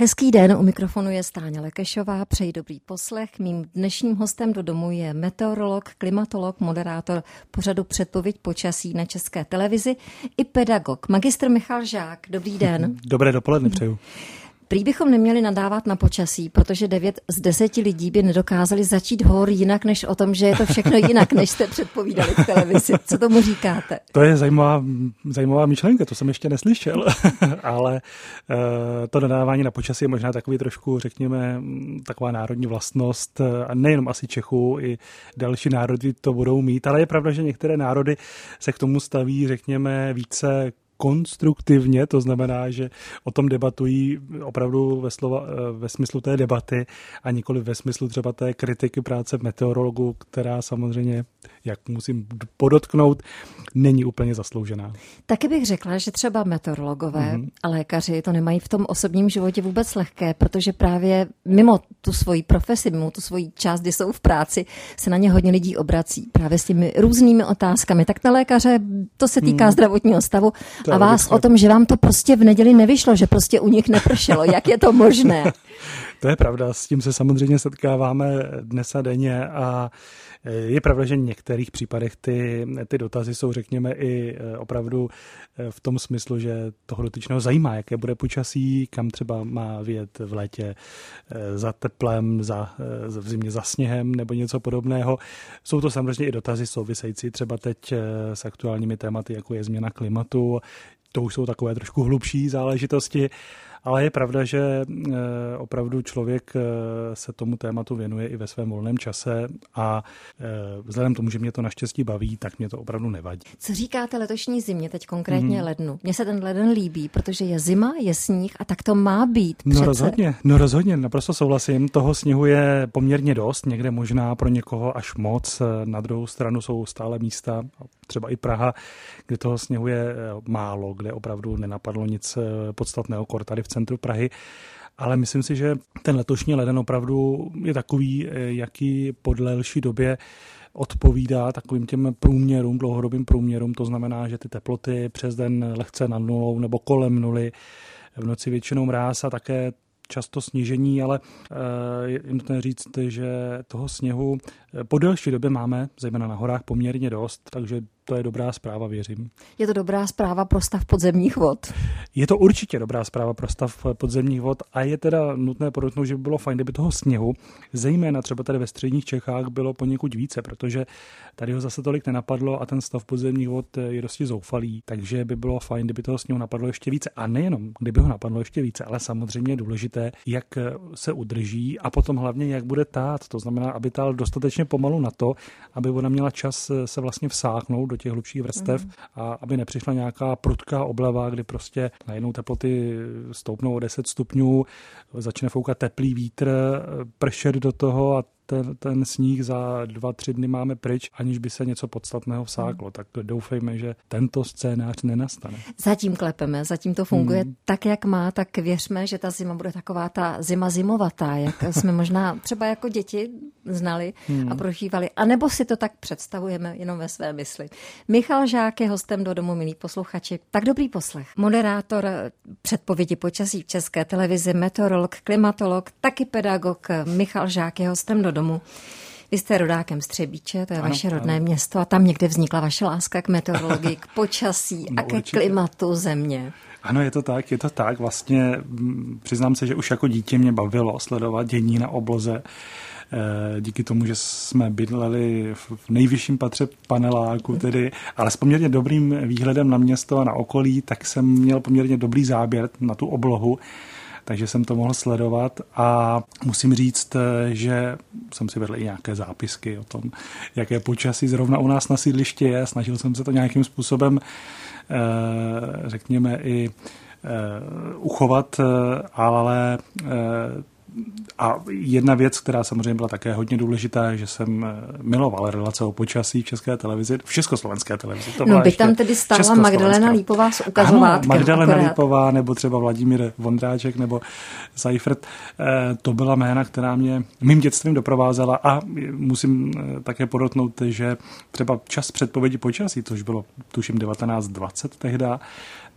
Hezký den, u mikrofonu je Stáně Lekešová, přeji dobrý poslech. Mým dnešním hostem do domu je meteorolog, klimatolog, moderátor pořadu Předpověď počasí na České televizi i pedagog, magistr Michal Žák. Dobrý den. Dobré dopoledne přeju. Prý bychom neměli nadávat na počasí, protože devět z deseti lidí by nedokázali začít hor jinak, než o tom, že je to všechno jinak, než jste předpovídali v televizi. Co tomu říkáte? To je zajímavá, zajímavá myšlenka, to jsem ještě neslyšel, ale uh, to nadávání na počasí je možná takový trošku, řekněme, taková národní vlastnost a nejenom asi Čechů, i další národy to budou mít, ale je pravda, že některé národy se k tomu staví, řekněme, více konstruktivně, to znamená, že o tom debatují opravdu ve, slova, eh, ve smyslu té debaty a nikoli ve smyslu třeba té kritiky práce meteorologu, která samozřejmě, jak musím podotknout, není úplně zasloužená. Taky bych řekla, že třeba meteorologové mm-hmm. a lékaři to nemají v tom osobním životě vůbec lehké, protože právě mimo tu svoji profesi, mimo tu svoji část, kdy jsou v práci, se na ně hodně lidí obrací právě s těmi různými otázkami. Tak na lékaře to se týká mm. zdravotního stavu a vás o tom, že vám to prostě v neděli nevyšlo, že prostě u nich nepršelo. Jak je to možné? to je pravda, s tím se samozřejmě setkáváme dnes a denně a je pravda, že v některých případech ty, ty dotazy jsou, řekněme, i e, opravdu e, v tom smyslu, že toho dotyčného zajímá, jaké bude počasí, kam třeba má vyjet v létě e, za teplem, za, v zimě za sněhem nebo něco podobného. Jsou to samozřejmě i dotazy související třeba teď s aktuálními tématy, jako je změna klimatu, to už jsou takové trošku hlubší záležitosti, ale je pravda, že eh, opravdu člověk eh, se tomu tématu věnuje i ve svém volném čase a eh, vzhledem tomu, že mě to naštěstí baví, tak mě to opravdu nevadí. Co říkáte letošní zimě, teď konkrétně mm. lednu? Mně se ten leden líbí, protože je zima, je sníh a tak to má být. No přece. rozhodně, no rozhodně, naprosto souhlasím. Toho sněhu je poměrně dost, někde možná pro někoho až moc. Na druhou stranu jsou stále místa, třeba i Praha, kde toho sněhu je málo, kde opravdu nenapadlo nic podstatného, kor tady v centru Prahy. Ale myslím si, že ten letošní leden opravdu je takový, eh, jaký po delší době odpovídá takovým těm průměrům, dlouhodobým průměrům. To znamená, že ty teploty přes den lehce nad nulou nebo kolem nuly, v noci většinou mráz a také často snížení, ale eh, je nutné říct, že toho sněhu eh, po delší době máme, zejména na horách, poměrně dost, takže to je dobrá zpráva, věřím. Je to dobrá zpráva pro stav podzemních vod? Je to určitě dobrá zpráva pro stav podzemních vod a je teda nutné podotknout, že by bylo fajn, kdyby toho sněhu, zejména třeba tady ve středních Čechách, bylo poněkud více, protože tady ho zase tolik nenapadlo a ten stav podzemních vod je dosti zoufalý, takže by bylo fajn, kdyby toho sněhu napadlo ještě více. A nejenom, kdyby ho napadlo ještě více, ale samozřejmě je důležité, jak se udrží a potom hlavně, jak bude tát. To znamená, aby tál dostatečně pomalu na to, aby ona měla čas se vlastně vsáhnout do těch hlubších vrstev mm. a aby nepřišla nějaká prudká obleva, kdy prostě najednou teploty stoupnou o 10 stupňů, začne foukat teplý vítr, pršet do toho a ten, ten sníh za dva, tři dny máme pryč, aniž by se něco podstatného vsáklo. Hmm. Tak doufejme, že tento scénář nenastane. Zatím klepeme, zatím to funguje hmm. tak, jak má, tak věřme, že ta zima bude taková ta zima zimovatá, jak jsme možná třeba jako děti znali hmm. a prožívali. A nebo si to tak představujeme jenom ve své mysli. Michal Žák je hostem do domu, milí posluchači. Tak dobrý poslech. Moderátor předpovědi počasí v České televizi, meteorolog, klimatolog, taky pedagog Michal Žák je hostem do domu. Vy jste rodákem Střebíče, to je ano, vaše rodné ano. město a tam někde vznikla vaše láska k meteorologii, k počasí no, a ke určitě. klimatu země. Ano, je to tak, je to tak. Vlastně přiznám se, že už jako dítě mě bavilo sledovat dění na obloze. Eh, díky tomu, že jsme bydleli v nejvyšším patře paneláku, tedy, ale s poměrně dobrým výhledem na město a na okolí, tak jsem měl poměrně dobrý záběr na tu oblohu takže jsem to mohl sledovat a musím říct, že jsem si vedl i nějaké zápisky o tom, jaké počasí zrovna u nás na sídlišti je. Snažil jsem se to nějakým způsobem, eh, řekněme, i eh, uchovat, ale A jedna věc, která samozřejmě byla také hodně důležitá, že jsem eh, miloval relace o počasí v České televizi, v československé televizi. To no by tam tedy stála Magdalena Lípová s ukazovátkem. Ano, Magdalena akorát. Lípová, nebo třeba Vladimír Vondráček, nebo Seifert. Eh, to byla jména, která mě mým dětstvím doprovázela a musím eh, také podotknout, že třeba čas předpovědi počasí, což bylo tuším 1920 tehda,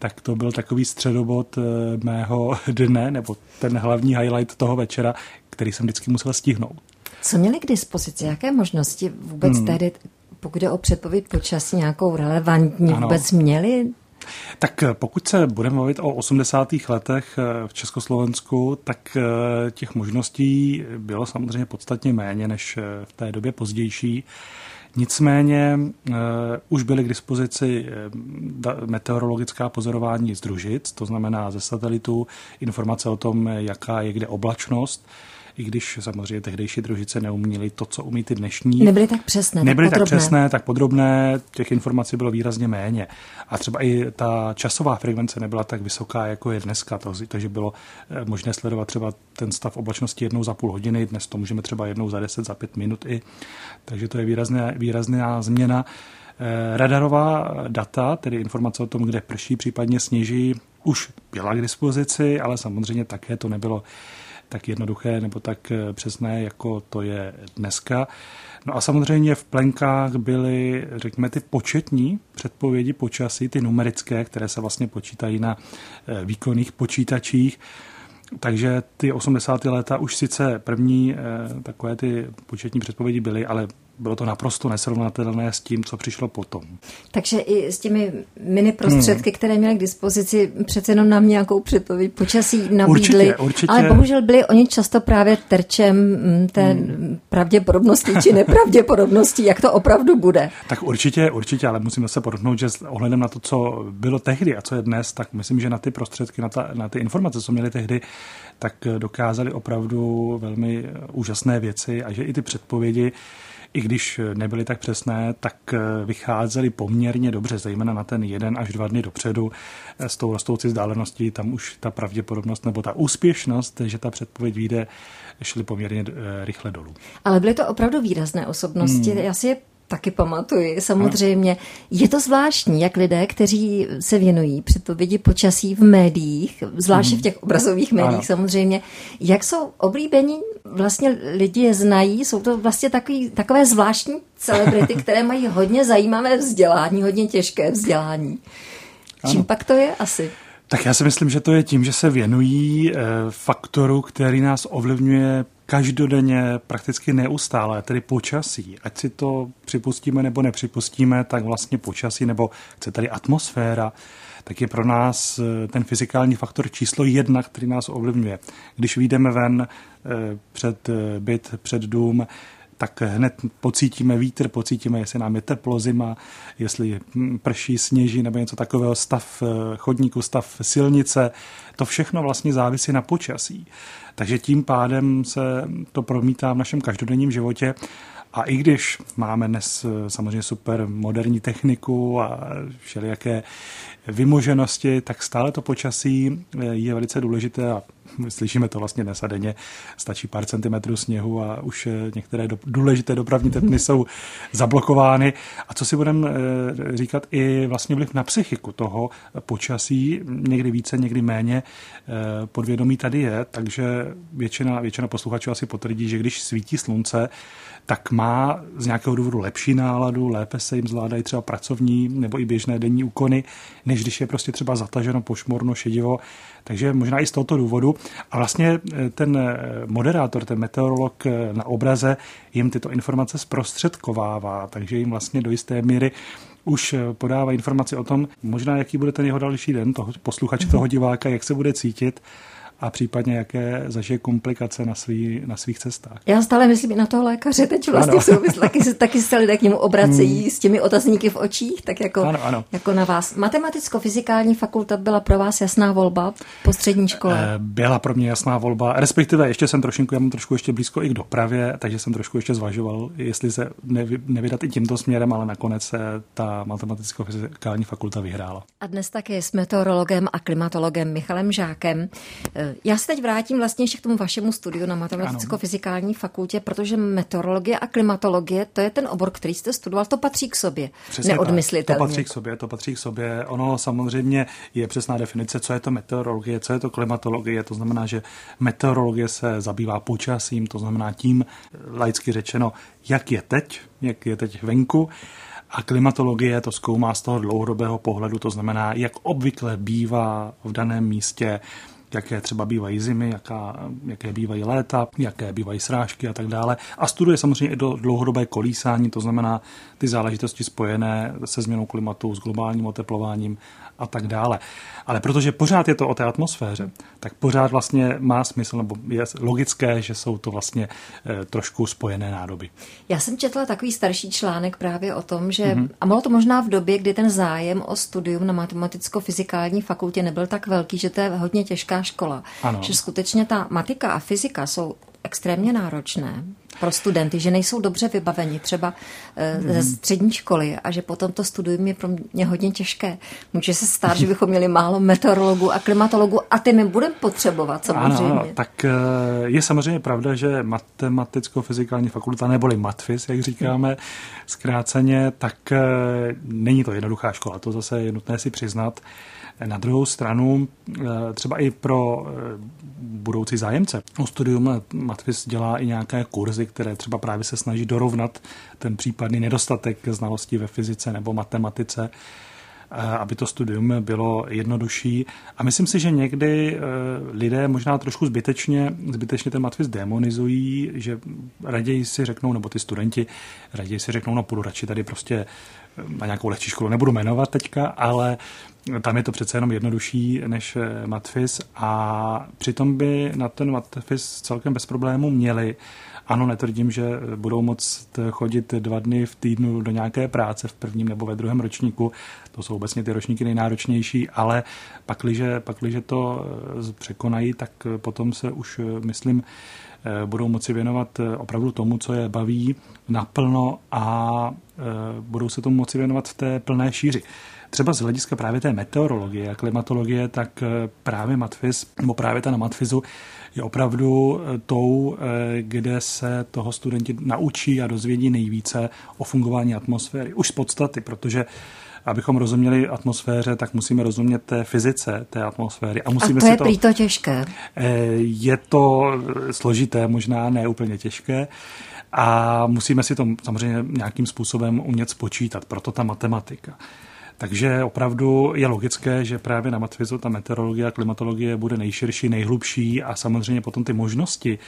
tak to byl takový středobod eh, mého dne, nebo ten hlavní highlight toho večera, který jsem vždycky musel stihnout. Co měli k dispozici? Jaké možnosti vůbec hmm. tehdy, pokud je o předpověď počasí, nějakou relevantní ano. vůbec měli? Tak eh, pokud se budeme mluvit o 80. letech eh, v Československu, tak těch možností bylo samozřejmě podstatně méně než v té době pozdější. Nicméně uh, už byly k dispozici uh, meteorologická pozorování z družic, to znamená ze satelitu, informace o tom, jaká je kde oblačnost, i když samozřejmě tehdejší družice neuměly to, co umí ty dnešní. Nebyly tak přesné. Nebyly tak, tak přesné, tak podrobné, těch informací bylo výrazně méně. A třeba i ta časová frekvence nebyla tak vysoká, jako je dneska, takže bylo eh, možné sledovat třeba ten stav oblačnosti jednou za půl hodiny, dnes to můžeme třeba jednou za deset, za pět minut i, takže to je výrazné, výrazná změna. Eh, radarová data, tedy informace o tom, kde prší, případně sněží, už byla k dispozici, ale samozřejmě také to nebylo tak jednoduché nebo tak eh, přesné, jako to je dneska. No a samozřejmě v plenkách byly, řekněme, ty početní předpovědi počasí, ty numerické, které se vlastně počítají na eh, výkonných počítačích. Takže ty 80. léta už sice první eh, takové ty početní předpovědi byly, ale bylo to naprosto nesrovnatelné s tím, co přišlo potom. Takže i s těmi mini prostředky, hmm. které měly k dispozici, přece jenom nám nějakou předpověď počasí nabídly. Určitě, určitě. Ale bohužel byli oni často právě terčem mm, té hmm. pravděpodobnosti či nepravděpodobnosti, jak to opravdu bude. Tak určitě, určitě, ale musíme se podotknout, že s ohledem na to, co bylo tehdy a co je dnes, tak myslím, že na ty prostředky, na, ta, na ty informace, co měli tehdy, tak dokázali opravdu velmi úžasné věci a že i ty předpovědi i když nebyly tak přesné, tak eh, vycházely poměrně dobře, zejména na ten jeden až dva dny dopředu eh, s tou rostoucí vzdáleností, tam už ta pravděpodobnost nebo ta úspěšnost, že ta předpověď vyjde, šly poměrně eh, rychle dolů. Ale byly to opravdu výrazné osobnosti. Hmm. Já si je taky pamatuji, samozřejmě. Je to zvláštní, jak lidé, kteří se věnují předpovědi počasí v médiích, zvláště v těch obrazových médiích ano. samozřejmě, jak jsou oblíbení, vlastně lidi je znají, jsou to vlastně takový, takové zvláštní celebrity, které mají hodně zajímavé vzdělání, hodně těžké vzdělání. Čím ano. pak to je asi? Tak já si myslím, že to je tím, že se věnují eh, faktoru, který nás ovlivňuje každodenně, prakticky neustále, tedy počasí. Ať si to připustíme nebo nepřipustíme, tak vlastně počasí nebo chce tady atmosféra, tak je pro nás eh, ten fyzikální faktor číslo jedna, který nás ovlivňuje. Když vyjdeme ven eh, před byt, před dům, tak hned pocítíme vítr, pocítíme, jestli nám je teplo, zima, jestli prší, sněží nebo něco takového, stav eh, chodníku, stav silnice. To všechno vlastně závisí na počasí. Takže tím pádem se to promítá v našem každodenním životě. A i když máme dnes eh, samozřejmě super moderní techniku a všelijaké vymoženosti, tak stále to počasí eh, je velice důležité a slyšíme to vlastně dnes a denně, stačí pár centimetrů sněhu a už eh, některé do, důležité dopravní tepny jsou zablokovány. A co si budeme eh, říkat, i vlastně vliv na psychiku toho počasí, někdy více, někdy méně, podvědomí tady je, takže většina, většina posluchačů asi potvrdí, že když svítí slunce, tak má z nějakého důvodu lepší náladu, lépe se jim zvládají třeba pracovní nebo i běžné denní úkony, než když je prostě třeba zataženo, pošmorno, šedivo. Takže možná i z tohoto důvodu. A vlastně eh, ten eh, moderátor, ten meteorolog eh, na obraze jim tyto informace zprostředkovává, takže jim vlastně do jisté míry už podává informaci o tom, možná jaký bude ten jeho další den, toho posluchače, toho diváka, jak se bude cítit a případně jaké zažije komplikace na, svý, na svých cestách. Já stále myslím i na toho lékaře, teď vlastně ano. souvisl, taky, taky se lidé k němu obracejí hmm. s těmi otazníky v očích, tak jako, ano, ano. jako na vás. Matematicko-fyzikální fakulta byla pro vás jasná volba po střední škole? Eh, byla pro mě jasná volba, respektive ještě jsem trošku, já mám trošku ještě blízko i k dopravě, takže jsem trošku ještě zvažoval, jestli se nevy, nevydat i tímto směrem, ale nakonec se ta matematicko-fyzikální fakulta vyhrála. A dnes také s meteorologem a klimatologem Michalem Žákem. Eh, Já se teď vrátím vlastně ještě k tomu vašemu studiu na matematicko-fyzikální fakultě, protože meteorologie a klimatologie, to je ten obor, který jste studoval, to patří k sobě. Přesně Neodmyslitelně. To patří k sobě, to patří k sobě. Ono samozřejmě je přesná definice, co je to meteorologie, co je to klimatologie. To znamená, že meteorologie se zabývá počasím, to znamená tím, laicky řečeno, jak je teď, jak je teď venku a klimatologie to zkoumá z toho dlouhodobého pohledu, to znamená, jak obvykle bývá v daném místě, jaké třeba bývají zimy, jaká, jaké bývají léta, jaké bývají srážky a tak dále. A studuje samozřejmě i do dlouhodobé kolísání, to znamená ty záležitosti spojené se změnou klimatu, s globálním oteplováním a tak dále. Ale protože pořád je to o té atmosféře, tak pořád vlastně má smysl, nebo je logické, že jsou to vlastně e, trošku spojené nádoby. Já jsem četla takový starší článek právě o tom, že, mm-hmm. a bylo to možná v době, kdy ten zájem o studium na matematicko-fyzikální fakultě nebyl tak velký, že to je hodně těžká škola. Ano. Že skutečně ta matika a fyzika jsou extrémně náročné pro studenty, že nejsou dobře vybaveni třeba mm. ze střední školy a že potom to studium je pro mě hodně těžké. Může se stát, že bychom měli málo meteorologů a klimatologů a ty my budeme potřebovat samozřejmě. Ano, ano, tak eh, je samozřejmě pravda, že matematicko-fyzikální fakulta neboli matfis, jak říkáme zkráceně, tak eh, není to jednoduchá škola, to zase je nutné si přiznat. Na druhou stranu, eh, třeba i pro eh, budoucí zájemce o studium Matvis dělá i nějaké kurzy, které třeba právě se snaží dorovnat ten případný nedostatek znalostí ve fyzice nebo matematice eh, aby to studium bylo jednodušší. A myslím si, že někdy lidé možná trošku zbytečně, zbytečně ten matfis demonizují, že raději si řeknou, nebo ty studenti raději si řeknou, no půjdu radši tady prostě na nějakou lehčí školu, nebudu jmenovat teďka, ale tam je to přece jenom jednodušší než eh, Matfis a přitom by na ten Matfis celkem bez problémů měli. Ano, netvrdím, že budou moct chodit dva dny v týdnu do nějaké práce v prvním nebo ve druhém ročníku. To jsou obecně ty ročníky nejnáročnější, ale pakliže, pakliže to eh, překonají, tak potom se už, eh, myslím, budou moci věnovat opravdu tomu, co je baví naplno a budou se tomu moci věnovat v té plné šíři. Třeba z hlediska právě té meteorologie a klimatologie, tak eh, právě Matfis, nebo právě ta na Matfizu je opravdu eh, tou, eh, kde se toho studenti naučí a dozvědí nejvíce o fungování atmosféry. Už z podstaty, protože abychom rozuměli atmosféře, tak musíme rozumět té fyzice té atmosféry. A, musíme a to je si to, to těžké. Je to složité, možná ne úplně těžké. A musíme si to samozřejmě nějakým způsobem umět spočítat, proto ta matematika. Takže opravdu je logické, že právě na Matvizu ta meteorologie a klimatologie bude nejširší, nejhlubší a samozřejmě potom ty možnosti,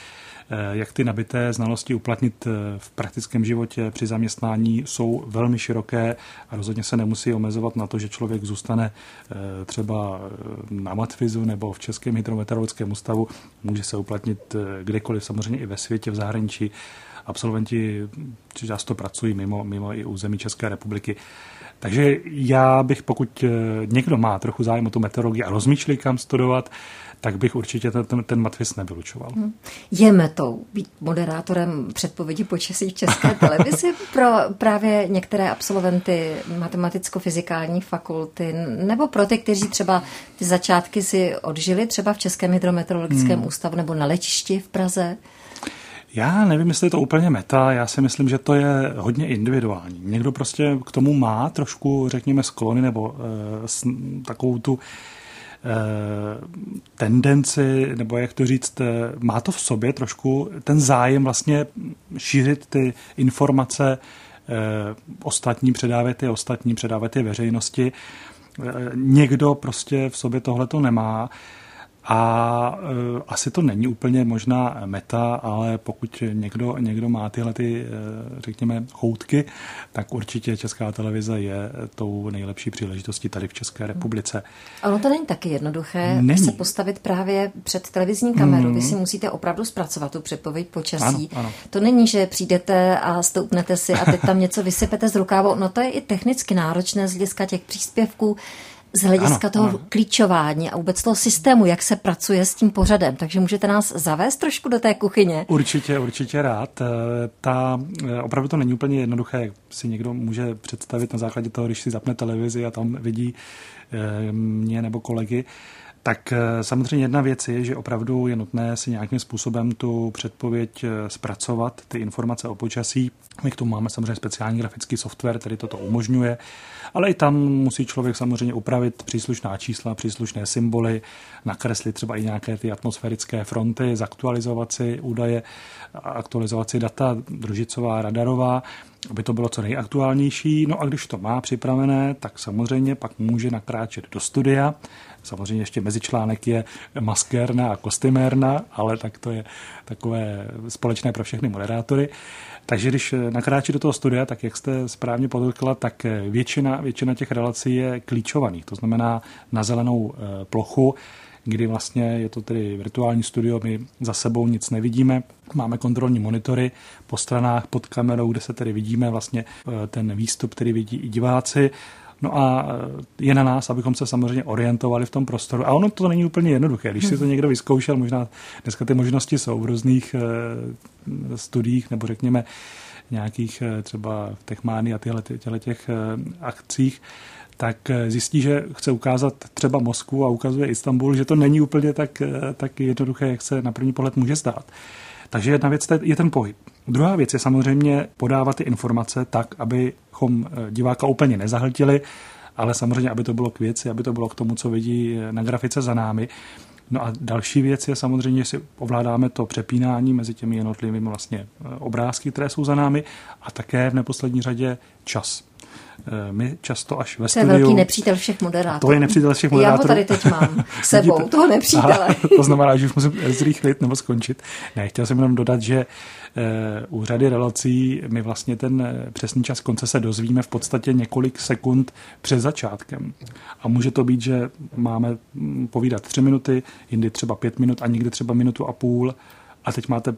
eh, jak ty nabité znalosti uplatnit eh, v praktickém životě při zaměstnání, jsou velmi široké a rozhodně se nemusí omezovat na to, že člověk zůstane eh, třeba na Matvizu nebo v Českém hydrometeorologickém ústavu. Může se uplatnit kdekoliv, samozřejmě i ve světě, v zahraničí. Absolventi často pracují mimo, mimo i území České republiky. Takže já bych, pokud eh, někdo má trochu zájem o tu meteorologii a rozmýšlí, kam studovat, tak bych určitě ten, ten, ten matvis nevylučoval. Hmm. Je metou být moderátorem předpovědi počasí v České televizi pro právě některé absolventy matematicko-fyzikální fakulty, nebo pro ty, kteří třeba ty začátky si odžili třeba v Českém hydrometeorologickém hmm. ústavu nebo na letišti v Praze? Já nevím, jestli je to úplně meta, já si myslím, že to je hodně individuální. Někdo prostě k tomu má trošku, řekněme, sklony nebo uh, takovou tu uh, tendenci, nebo jak to říct, uh, má to v sobě trošku ten zájem vlastně šířit ty informace uh, ostatní, předávat ty ostatní, předávat ty veřejnosti. Uh, někdo prostě v sobě tohle to nemá. Uh, a e, asi to není úplně možná meta, ale pokud někdo, někdo má tyhle, ty, e, řekněme, choutky, tak určitě Česká televize je tou nejlepší příležitostí tady v České republice. Ono to není taky jednoduché není. se postavit právě před televizní kameru. Mm. Vy si musíte opravdu zpracovat tu předpověď počasí. Ano, ano. To není, že přijdete a stoupnete si a teď tam něco vysypete z rukávu. No to je i technicky náročné z hlediska těch příspěvků z hlediska ano, toho ano. klíčování a vůbec toho systému, jak se pracuje s tím pořadem. Takže můžete nás zavést trošku do té kuchyně? Určitě, určitě rád. Eh, ta, eh, opravdu to není úplně jednoduché, jak si někdo může představit na základě toho, když si zapne televizi a tam vidí eh, mě nebo kolegy. Tak eh, samozřejmě jedna věc je, že opravdu je nutné si nějakým způsobem tu předpověď eh, zpracovat, ty informace o počasí. My k tomu máme samozřejmě speciální grafický software, který toto umožňuje, ale i tam musí člověk samozřejmě upravit příslušná čísla, příslušné symboly, nakreslit třeba i nějaké ty atmosférické fronty, zaktualizovat si údaje, aktualizovat si data družicová, radarová, aby to bylo co nejaktuálnější. No a když to má připravené, tak samozřejmě pak může nakráčet do studia, Samozřejmě ještě mezičlánek je maskérna a kostymérna, ale tak to je takové společné pro všechny moderátory. Takže když nakráčí do toho studia, tak jak jste správně podotkla, tak většina, většina těch relací je klíčovaných, to znamená na zelenou eh, plochu, kdy vlastně je to tedy virtuální studio, my za sebou nic nevidíme, máme kontrolní monitory po stranách pod kamerou, kde se tedy vidíme vlastně eh, ten výstup, který vidí i diváci No a je na nás, abychom se samozřejmě orientovali v tom prostoru. A ono to není úplně jednoduché. Když si to někdo vyzkoušel, možná dneska ty možnosti jsou v různých eh, studiích nebo řekněme nějakých eh, třeba v Techmány a těchto těch eh, akcích, tak zjistí, že chce ukázat třeba Moskvu a ukazuje Istanbul, že to není úplně tak, tak jednoduché, jak se na první pohled může zdát. Takže jedna věc je ten pohyb. Druhá věc je samozřejmě podávat ty informace tak, abychom eh, diváka úplně nezahltili, ale samozřejmě, aby to bylo k věci, aby to bylo k tomu, co vidí eh, na grafice za námi. No a další věc je samozřejmě, že si ovládáme to přepínání mezi těmi jednotlivými vlastně eh, obrázky, které jsou za námi a také v neposlední řadě čas. My často až ve studiu... To je velký nepřítel všech moderátorů. To je nepřítel všech moderátorů. Já ho tady teď mám sebou, toho nepřítele. Aha, to znamená, že už musím zrychlit nebo skončit. Ne, chtěl jsem jenom dodat, že Eh, u řady relací my vlastně ten eh, přesný čas konce se dozvíme v podstatě několik sekund před začátkem. A může to být, že máme mm, povídat tři minuty, jindy třeba pět minut a někdy třeba minutu a půl a teď máte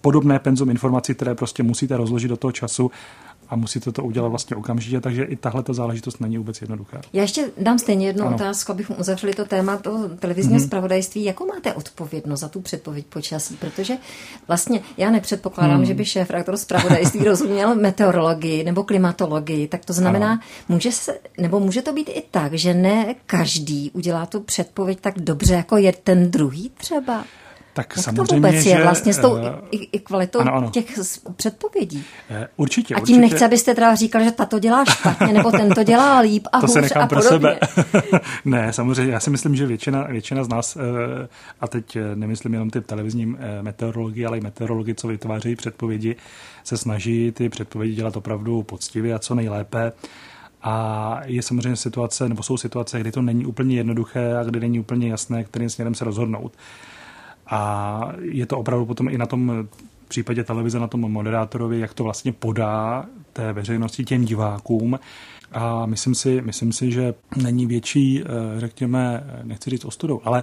podobné penzum informací, které prostě musíte rozložit do toho času a musíte to udělat vlastně okamžitě, takže i tahle ta záležitost není vůbec jednoduchá. Já ještě dám stejně jednu ano. otázku, abychom uzavřeli to téma toho televizního mm-hmm. zpravodajství. Jakou máte odpovědnost za tu předpověď počasí? Protože vlastně já nepředpokládám, hmm. že by šéf redaktor zpravodajství rozuměl meteorologii nebo klimatologii, tak to znamená, ano. může se, nebo může to být i tak, že ne každý udělá tu předpověď tak dobře, jako je ten druhý třeba? Tak Jak samozřejmě, to vůbec že, je vlastně s tou uh, i, i kvalitou ano, ano. těch předpovědí? Uh, určitě. A tím určitě. nechci, abyste teda říkal, že tato dělá špatně, nebo ten to dělá líp a to hůř se nechám a pro podobně. sebe. ne, samozřejmě, já si myslím, že většina, většina z nás, uh, a teď nemyslím jenom ty televizní meteorologii, ale i meteorologi, co vytvářejí předpovědi, se snaží ty předpovědi dělat opravdu poctivě a co nejlépe. A je samozřejmě situace, nebo jsou situace, kdy to není úplně jednoduché a kdy není úplně jasné, kterým směrem se rozhodnout. A je to opravdu potom i na tom v případě televize na tom moderátorovi, jak to vlastně podá té veřejnosti, těm divákům. A myslím si, myslím si, že není větší, eh, řekněme, nechci říct ostudou, ale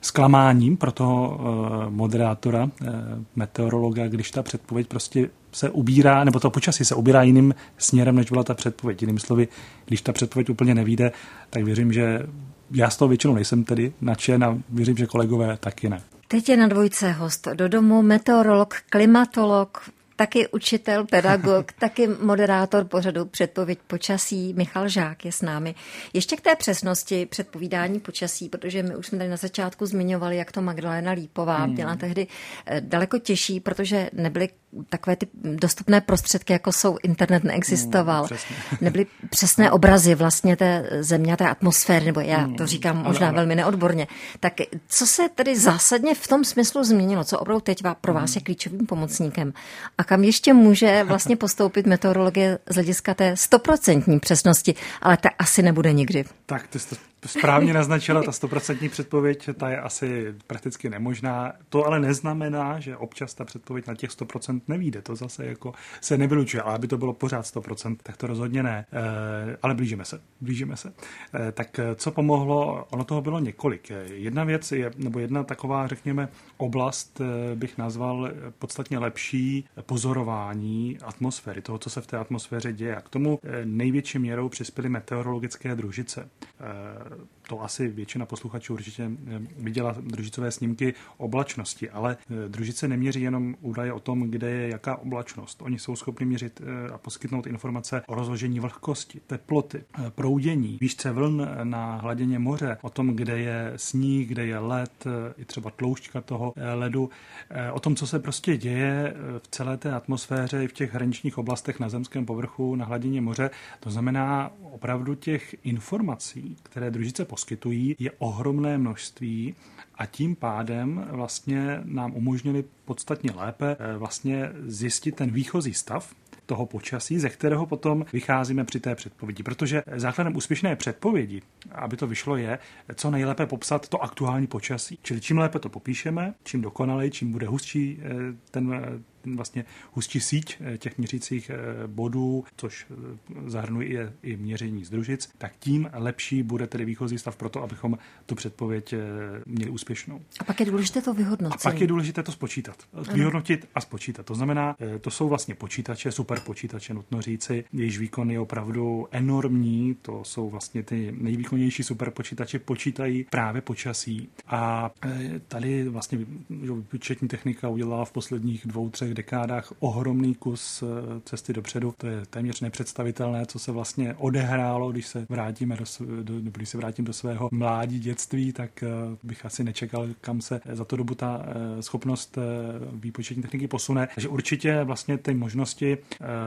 zklamáním pro toho eh, moderátora, eh, meteorologa, když ta předpověď prostě se ubírá, nebo to počasí se ubírá jiným směrem, než byla ta předpověď. Jinými slovy, když ta předpověď úplně nevíde, tak věřím, že já z toho většinou nejsem tedy nadšen a věřím, že kolegové taky ne. Teď je na dvojce host do domu, meteorolog, klimatolog, taky učitel, pedagog, taky moderátor pořadu Předpověď počasí. Michal Žák je s námi. Ještě k té přesnosti předpovídání počasí, protože my už jsme tady na začátku zmiňovali, jak to Magdalena Lípová hmm. byla tehdy eh, daleko těžší, protože nebyly takové ty dostupné prostředky, jako jsou internet, neexistoval. Hmm, Nebyly přesné obrazy vlastně té země, té atmosféry, nebo já to hmm, říkám možná ano, velmi neodborně. Tak co se tedy zásadně v tom smyslu změnilo? Co opravdu teď pro vás je hmm. klíčovým pomocníkem? A kam ještě může vlastně postoupit meteorologie z hlediska té stoprocentní přesnosti? Ale ta asi nebude nikdy. Tak jste správně naznačila, ta stoprocentní předpověď, ta je asi prakticky nemožná. To ale neznamená, že občas ta předpověď na těch 100% nevíde. To zase jako se nevylučuje, ale aby to bylo pořád 100%, tak to rozhodně ne. E, ale blížíme se, blížíme se. E, tak co pomohlo? Ono toho bylo několik. Jedna věc je, nebo jedna taková, řekněme, oblast bych nazval podstatně lepší pozorování atmosféry, toho, co se v té atmosféře děje. A k tomu největší měrou přispěly meteorologické družice to asi většina posluchačů určitě viděla družicové snímky oblačnosti, ale družice neměří jenom údaje o tom, kde je jaká oblačnost. Oni jsou schopni měřit a poskytnout informace o rozložení vlhkosti, teploty, proudění, výšce vln na hladině moře, o tom, kde je sníh, kde je led, i třeba tloušťka toho ledu, o tom, co se prostě děje v celé té atmosféře i v těch hraničních oblastech na zemském povrchu, na hladině moře. To znamená opravdu těch informací, které družice poskytují, je ohromné množství a tím pádem vlastně nám umožnili podstatně lépe eh, vlastně zjistit ten výchozí stav, toho počasí, ze kterého potom vycházíme při té předpovědi. Protože základem úspěšné předpovědi, aby to vyšlo, je co nejlépe popsat to aktuální počasí. Čili čím lépe to popíšeme, čím dokonalej, čím bude hustší eh, ten vlastně hustší síť eh, těch měřících eh, bodů, což eh, zahrnuje i, měření z družic, tak tím lepší bude tedy výchozí stav pro to, abychom tu předpověď měli úspěšnou. A pak je důležité to vyhodnotit. A pak je důležité to spočítat. Vyhodnotit a spočítat. To znamená, to jsou vlastně počítače, super počítače, nutno říci, jejichž výkon je opravdu enormní. To jsou vlastně ty nejvýkonnější super počítače, počítají právě počasí. A tady vlastně výpočetní technika udělala v posledních dvou, třech posledních dekádách ohromný kus eh, cesty dopředu. To je téměř nepředstavitelné, co se vlastně odehrálo, když se vrátíme do, do, když se vrátím do svého mládí, dětství, tak eh, bych asi nečekal, kam se za to dobu ta eh, schopnost výpočetní techniky posune. Takže určitě vlastně ty možnosti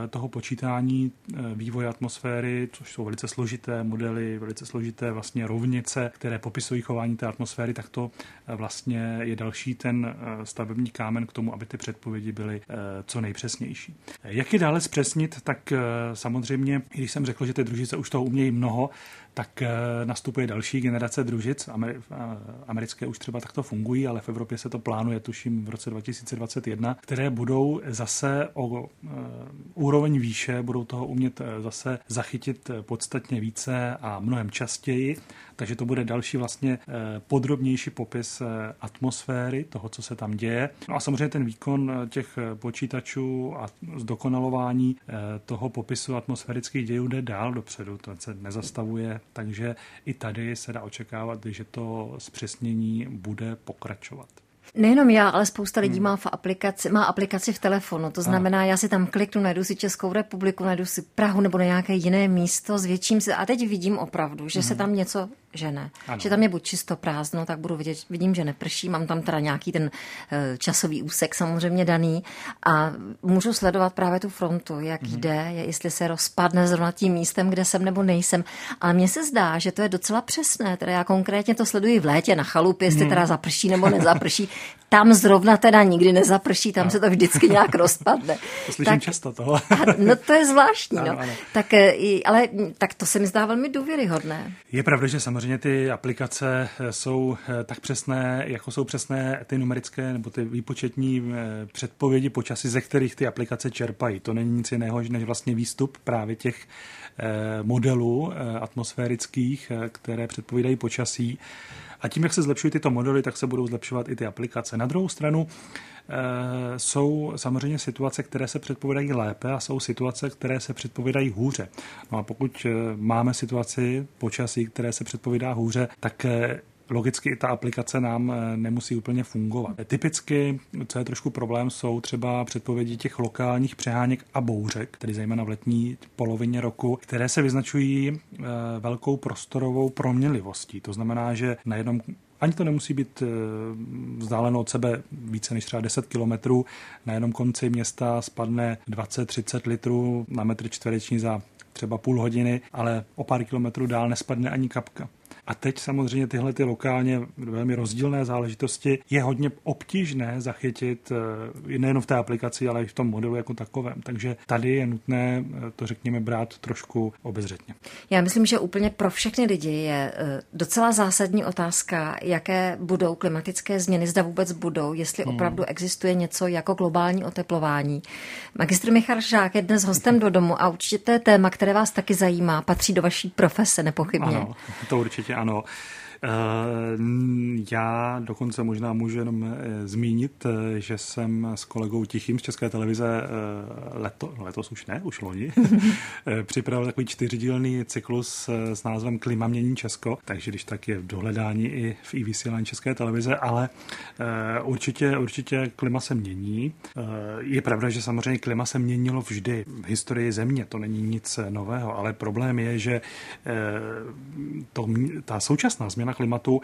toho počítání vývoje atmosféry, což jsou velice složité modely, velice složité vlastně rovnice, které popisují chování té atmosféry, tak to vlastně je další ten stavební kámen k tomu, aby ty předpovědi byly byly eh, co nejpřesnější. Jak je dále zpřesnit, tak eh, samozřejmě, když jsem řekl, že ty družice už toho umějí mnoho, tak eh, nastupuje další generace družic. Americké už třeba takto fungují, ale v Evropě se to plánuje, tuším, v roce 2021, které budou zase o úroveň výše, budou toho umět zase zachytit podstatně více a mnohem častěji. Takže to bude další vlastně podrobnější popis atmosféry, toho, co se tam děje. No a samozřejmě ten výkon těch počítačů a zdokonalování eh, toho popisu atmosférických dějů jde dál dopředu, to se nezastavuje, takže i tady se dá očekávat, že to zpřesnění bude pokračovat. Nejenom já, ale spousta lidí hmm. má, v aplikaci, má aplikaci v telefonu. To znamená, já si tam kliknu, najdu si Českou republiku, najdu si Prahu nebo na nějaké jiné místo, zvětším si a teď vidím opravdu, že hmm. se tam něco že ne. Ano. Že tam je buď čisto prázdno, tak budu vidět, vidím, že neprší, mám tam teda nějaký ten uh, časový úsek samozřejmě daný a můžu sledovat právě tu frontu, jak mm. jde, jestli se rozpadne zrovna tím místem, kde jsem nebo nejsem. Ale mně se zdá, že to je docela přesné. Teda já konkrétně to sleduji v létě na chalupě, jestli mm. teda zaprší nebo nezaprší. Tam zrovna teda nikdy nezaprší, tam no. se to vždycky nějak rozpadne. To slyším tak, často toho. no to je zvláštní, ano, no. Ano. Tak, eh, ale tak to se mi zdá velmi důvěryhodné. Je pravda, že samozřejmě ty aplikace eh, jsou eh, tak přesné, jako jsou přesné ty numerické nebo ty výpočetní předpovědi počasí, ze kterých ty aplikace čerpají. To není nic jiného, než vlastně výstup právě těch modelů atmosférických, které předpovídají počasí. A tím, jak se zlepšují tyto modely, tak se budou zlepšovat i ty aplikace. Na druhou stranu, Eh, jsou samozřejmě situace, které se předpovídají lépe a jsou situace, které se předpovídají hůře. No a pokud eh, máme situaci počasí, které se předpovídá hůře, tak eh, logicky i ta aplikace nám nemusí úplně fungovat. Typicky, co je trošku problém, jsou třeba předpovědi těch lokálních přeháněk a bouřek, tedy zejména v letní polovině roku, které se vyznačují velkou prostorovou proměnlivostí. To znamená, že na jednom ani to nemusí být eh, vzdáleno od sebe více než třeba 10 kilometrů. Na jednom konci města spadne 20-30 litrů na metr čtvereční za třeba půl hodiny, ale o pár kilometrů dál nespadne ani kapka. A teď samozřejmě tyhle ty lokálně velmi rozdílné záležitosti je hodně obtížné zachytit eh, nejen v té aplikaci, ale i v tom modelu jako takovém. Takže tady je nutné eh, to, řekněme, brát trošku obezřetně. Já myslím, že úplně pro všechny lidi je eh, docela zásadní otázka, jaké budou klimatické změny, zda vůbec budou, jestli hmm. opravdu existuje něco jako globální oteplování. Magistr Michal Žák je dnes hostem do domu a určitě téma, které vás taky zajímá, patří do vaší profese nepochybně. Ano, to určitě ano. Já dokonce možná můžu jenom zmínit, že jsem s kolegou Tichým z České televize leto, letos už ne, už loni, připravil takový čtyřdílný cyklus s názvem Klima mění Česko, takže když tak je v dohledání i v i vysílání České televize, ale určitě, určitě klima se mění. Je pravda, že samozřejmě klima se měnilo vždy v historii země, to není nic nového, ale problém je, že to, ta současná změna klimatu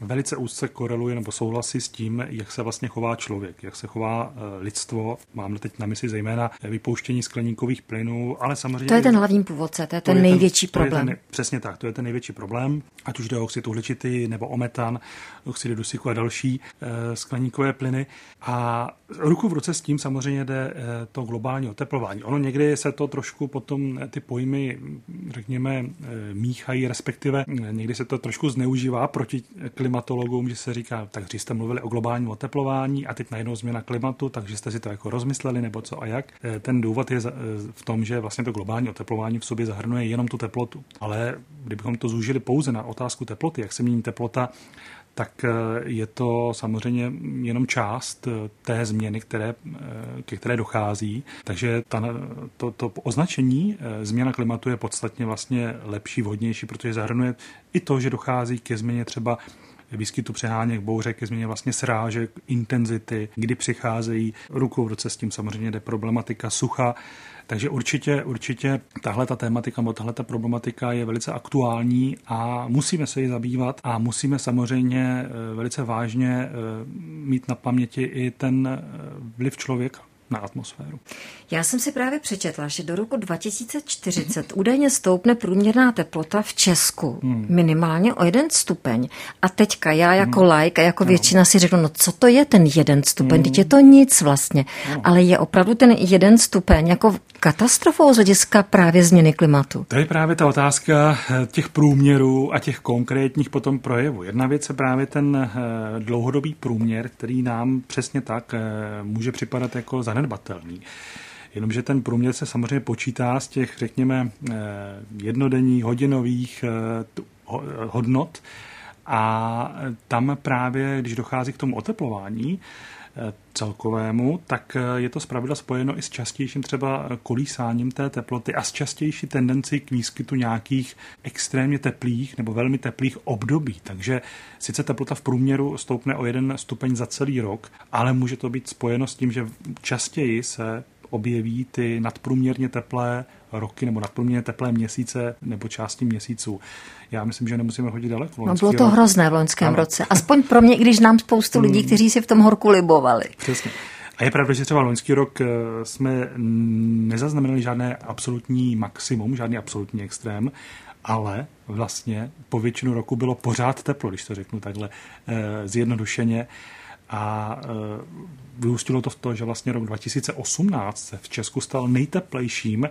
velice úzce koreluje nebo souhlasí s tím, jak se vlastně chová člověk, jak se chová eh, lidstvo. Mám teď na mysli zejména vypouštění skleníkových plynů, ale samozřejmě... To je ten hlavní původce, to je ten to největší je ten, problém. Ten, přesně tak, to je ten největší problém, ať už jde o oxid uhličitý nebo o metan, oxidy dusíku a další e, skleníkové plyny. A ruku v ruce s tím samozřejmě jde e, to globální oteplování. Ono někdy se to trošku potom ty pojmy, řekněme, e, míchají, respektive někdy se to trošku zneužívá proti klimatologům, že se říká, tak jste mluvili o globálním oteplování a teď najednou změna klimatu, takže jste si to jako rozmysleli nebo co a jak. Eh, ten důvod je eh, v tom, že vlastně to globální oteplování v sobě zahrnuje jenom tu teplotu. Ale kdybychom to zúžili pouze na otázku teploty, jak se mění teplota, tak eh, je to samozřejmě jenom část té změny, které, ke které dochází. Takže ta, to, to označení změna klimatu je podstatně vlastně lepší, vhodnější, protože zahrnuje i to, že dochází ke změně třeba výskytu přeháněk, bouřek, ke změně vlastně srážek, intenzity, kdy přicházejí rukou v ruce s tím. Samozřejmě jde problematika sucha, takže určitě, určitě tahle ta tématika nebo tahle ta problematika je velice aktuální a musíme se jí zabývat a musíme samozřejmě eh, velice vážně eh, mít na paměti i ten eh, vliv člověka na atmosféru. Já jsem si právě přečetla, že do roku 2040 údajně stoupne průměrná teplota v Česku hmm. minimálně o jeden stupeň. A teďka já jako hmm. like a jako no. většina si řeknu, no co to je ten jeden stupeň, hmm. je to nic vlastně. No. Ale je opravdu ten jeden stupeň jako katastrofou z hlediska právě změny klimatu? To je právě ta otázka eh, těch průměrů a těch konkrétních potom projevů. Jedna věc je právě ten eh, dlouhodobý průměr, který nám přesně tak eh, může připadat jako zanedbatelný. Jenomže ten průměr se samozřejmě počítá z těch, řekněme, jednodenních, hodinových hodnot. A tam právě, když dochází k tomu oteplování, celkovému, tak eh, je to zpravidla spojeno i s častějším třeba kolísáním té teploty a s častější tendenci k výskytu nějakých extrémně teplých nebo velmi teplých období. Takže sice teplota v průměru stoupne o jeden stupeň za celý rok, ale může to být spojeno s tím, že častěji se objeví ty nadprůměrně teplé roky nebo nadprůměrně teplé měsíce nebo části měsíců. Já myslím, že nemusíme chodit daleko. No bylo to rok. hrozné v loňském ano. roce. Aspoň pro mě, když nám spoustu lidí, hmm. kteří si v tom horku libovali. Přesně. A je pravda, že třeba loňský rok eh, jsme nezaznamenali žádné absolutní maximum, žádný absolutní extrém, ale vlastně po většinu roku bylo pořád teplo, když to řeknu takhle eh, zjednodušeně. A e, vyústilo to v to, že vlastně rok 2018 se v Česku stal nejteplejším, e,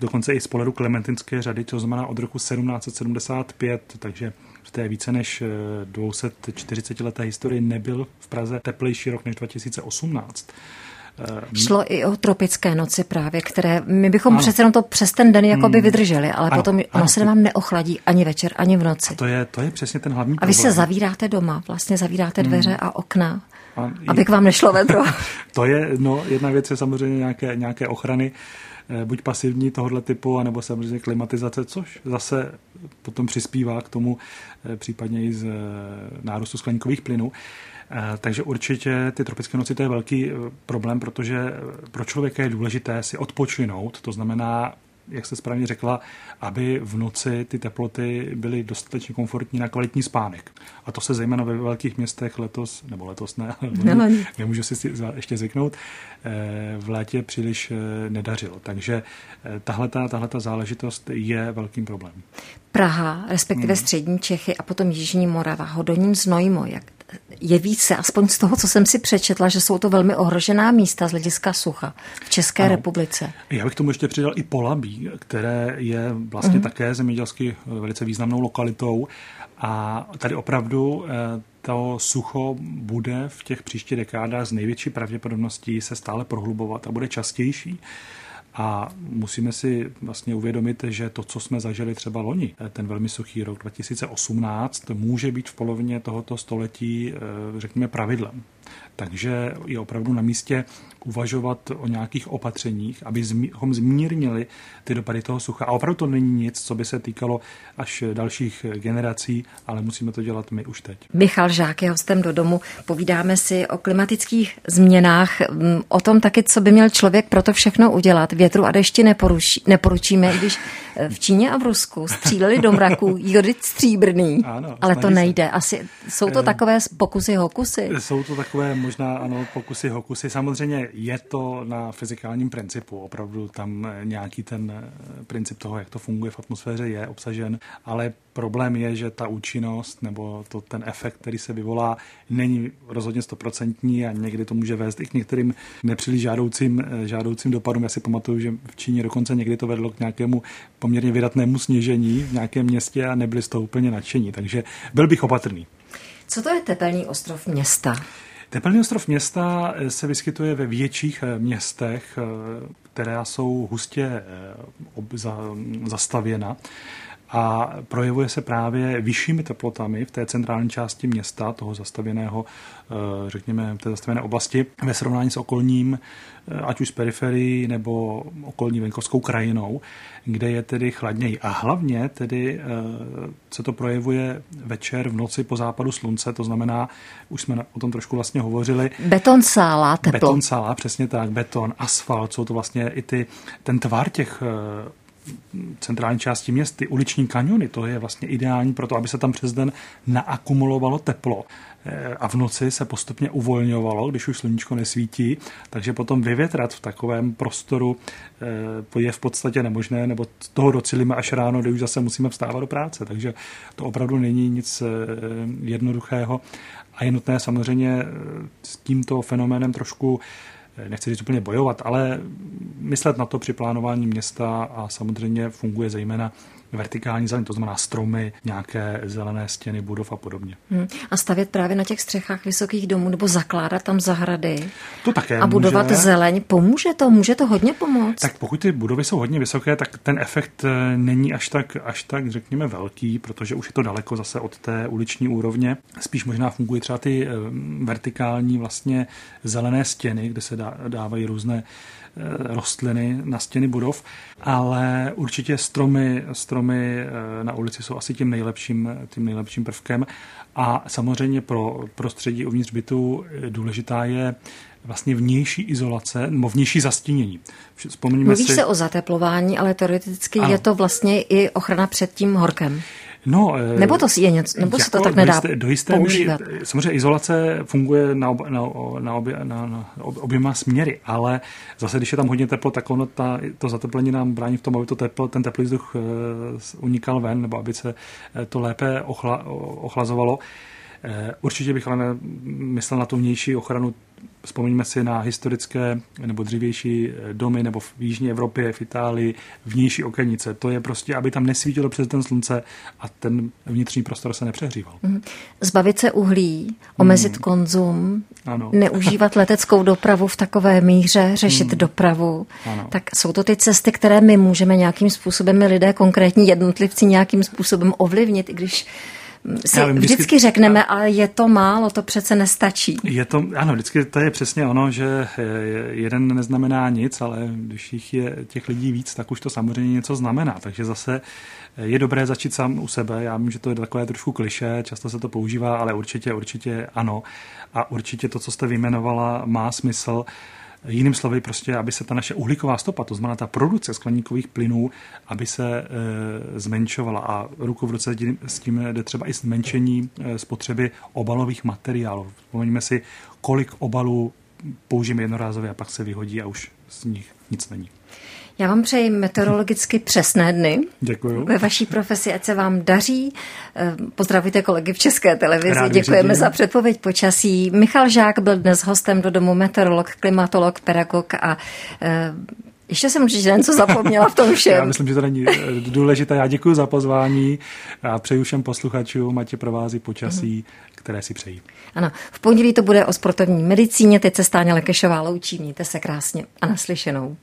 dokonce i z pohledu klementinské řady, to znamená od roku 1775, takže v té více než 240 leté historii nebyl v Praze teplejší rok než 2018. Eh, Šlo i o tropické noci právě, které my bychom ano. přece jenom to přes ten den jako by hmm. vydrželi, ale ano, potom ono se vám neochladí ani večer, ani v noci. A to je, to je přesně ten hlavní A vy se zavíráte doma, vlastně zavíráte dveře hmm. a okna. A aby k vám nešlo vedro. to je, no, jedna věc je samozřejmě nějaké, nějaké ochrany, eh, buď pasivní tohohle typu, anebo samozřejmě klimatizace, což zase potom přispívá k tomu eh, případně i z nárůstu skleníkových plynů. Eh, takže určitě ty tropické noci to je velký eh, problém, protože eh, pro člověka je důležité si odpočinout, to znamená jak jste správně řekla, aby v noci ty teploty byly dostatečně komfortní na kvalitní spánek. A to se zejména ve velkých městech letos, nebo letos ne, ne nemůžu si ještě zvyknout, v létě příliš nedařilo. Takže tahle ta záležitost je velkým problémem. Praha, respektive hmm. střední Čechy a potom Jižní Morava, Hodonín, Znojmo, jak je více, aspoň z toho, co jsem si přečetla, že jsou to velmi ohrožená místa z hlediska sucha v České ano. republice. Já bych tomu ještě přidal i Polabí, které je vlastně mm. také zemědělsky velice významnou lokalitou a tady opravdu eh, to sucho bude v těch příštích dekádách z největší pravděpodobností se stále prohlubovat a bude častější. A musíme si vlastně uvědomit, že to, co jsme zažili třeba loni, ten velmi suchý rok 2018, může být v polovině tohoto století, řekněme, pravidlem. Takže je opravdu na místě uvažovat o nějakých opatřeních, abychom zmírnili ty dopady toho sucha. A opravdu to není nic, co by se týkalo až dalších generací, ale musíme to dělat my už teď. Michal Žák je hostem do domu. Povídáme si o klimatických změnách, mm, o tom taky, co by měl člověk pro to všechno udělat. Větru a dešti neporuší, neporučíme, když eh, v Číně a v Rusku stříleli do mraku jodit stříbrný, ano, ale to nejde. Asi jsou to eh, takové pokusy hokusy? Jsou to takové možná ano, pokusy hokusy. Samozřejmě je to na fyzikálním principu. Opravdu tam nějaký ten eh, princip toho, jak to funguje v atmosféře, je obsažen, ale problém je, že ta účinnost nebo to, ten efekt, který se vyvolá, není rozhodně stoprocentní a někdy to může vést i k některým nepříliš žádoucím, eh, žádoucím dopadům. Já si pamatuju, že v Číně dokonce někdy to vedlo k nějakému poměrně vydatnému sněžení v nějakém městě a nebyli z toho úplně nadšení. Takže byl bych opatrný. Co to je tepelný ostrov města? Tepelný ostrov města eh, se vyskytuje ve větších eh, městech, eh, která jsou hustě zastavěna a projevuje se právě vyššími teplotami v té centrální části města, toho zastavěného, řekněme, té zastavěné oblasti, ve srovnání s okolním, ať už s periferií nebo okolní venkovskou krajinou kde je tedy chladněji. A hlavně tedy eh, se to projevuje večer v noci po západu slunce, to znamená, už jsme o tom trošku vlastně hovořili. Beton sála, teplo. Beton sála, přesně tak, beton, asfalt, jsou to vlastně i ty, ten tvar těch eh, centrální části měst, ty uliční kaniony, to je vlastně ideální pro to, aby se tam přes den naakumulovalo teplo. Eh, a v noci se postupně uvolňovalo, když už sluníčko nesvítí, takže potom vyvětrat v takovém prostoru eh, je v podstatě nemožné, nebo toho docílíme až ráno, kdy už zase musíme vstávat do práce, takže to opravdu není nic eh, jednoduchého a je nutné samozřejmě s tímto fenoménem trošku nechci říct úplně bojovat, ale myslet na to při plánování města a samozřejmě funguje zejména vertikální zeleň, to znamená stromy, nějaké zelené stěny budov a podobně. Hmm. A stavět právě na těch střechách vysokých domů nebo zakládat tam zahrady to také a budovat může. zeleň, pomůže to? Může to hodně pomoct? Tak pokud ty budovy jsou hodně vysoké, tak ten efekt eh, není až tak, až tak řekněme, velký, protože už je to daleko zase od té uliční úrovně. Spíš možná fungují třeba ty eh, vertikální vlastně zelené stěny, kde se dávají různé rostliny na stěny budov, ale určitě stromy, stromy eh, na ulici jsou asi tím nejlepším, tím nejlepším prvkem a samozřejmě pro prostředí uvnitř bytu eh, důležitá je vlastně vnější izolace nebo vnější zastínění. Mluvíš si... se o zateplování, ale teoreticky ano. je to vlastně i ochrana před tím horkem. No, eh, nebo to je něco, nebo jako se to jako tak nedá do jisté, do jisté používat? Míry, samozřejmě izolace funguje na, ob, na, na, obě, na, na oběma směry, ale zase, když je tam hodně teplo, tak ono ta, to zateplení nám brání v tom, aby to teplo, ten teplý vzduch uh, unikal ven, nebo aby se uh, to lépe ochla, ochlazovalo. Určitě bych ale myslel na tu vnější ochranu Vzpomeňme si na historické nebo dřívější eh, domy nebo v Jižní Evropě, v Itálii, vnější okenice. To je prostě, aby tam nesvítilo přes ten slunce a ten vnitřní prostor se nepřehříval. Mhm. Zbavit se uhlí, omezit hmm. konzum, ano. neužívat leteckou dopravu v takové míře, řešit hmm. dopravu. Ano. Tak jsou to ty cesty, které my můžeme nějakým způsobem, my lidé, konkrétní jednotlivci, nějakým způsobem ovlivnit, i když si vím, vždycky, vždycky řekneme, ale je to málo, to přece nestačí. Je to, ano, vždycky to je přesně ono, že jeden neznamená nic, ale když jich je těch lidí víc, tak už to samozřejmě něco znamená. Takže zase je dobré začít sám u sebe. Já vím, že to je takové trošku kliše, často se to používá, ale určitě, určitě ano. A určitě to, co jste vyjmenovala, má smysl. Jiným slovy, prostě, aby se ta naše uhlíková stopa, to znamená ta produkce skleníkových plynů, aby se e, zmenšovala. A ruku v ruce s tím jde třeba i zmenšení e, spotřeby obalových materiálů. Vzpomeňme si, kolik obalů použijeme jednorázově a pak se vyhodí a už z nich nic není. Já vám přeji meteorologicky přesné dny. Děkuji. Ve vaší profesi, ať se vám daří. Eh, pozdravíte kolegy v České televizi. Rádi Děkujeme řídím. za předpověď počasí. Michal Žák byl dnes hostem do domu meteorolog, klimatolog, pedagog a eh, ještě jsem určitě něco zapomněla v tom všem. Já myslím, že to není eh, důležité. Já děkuji za pozvání a přeju všem posluchačům, ať je provází počasí, mm-hmm. které si přejí. Ano, v pondělí to bude o sportovní medicíně. Teď se Stáně Lekešová loučí. Mějte se krásně a naslyšenou.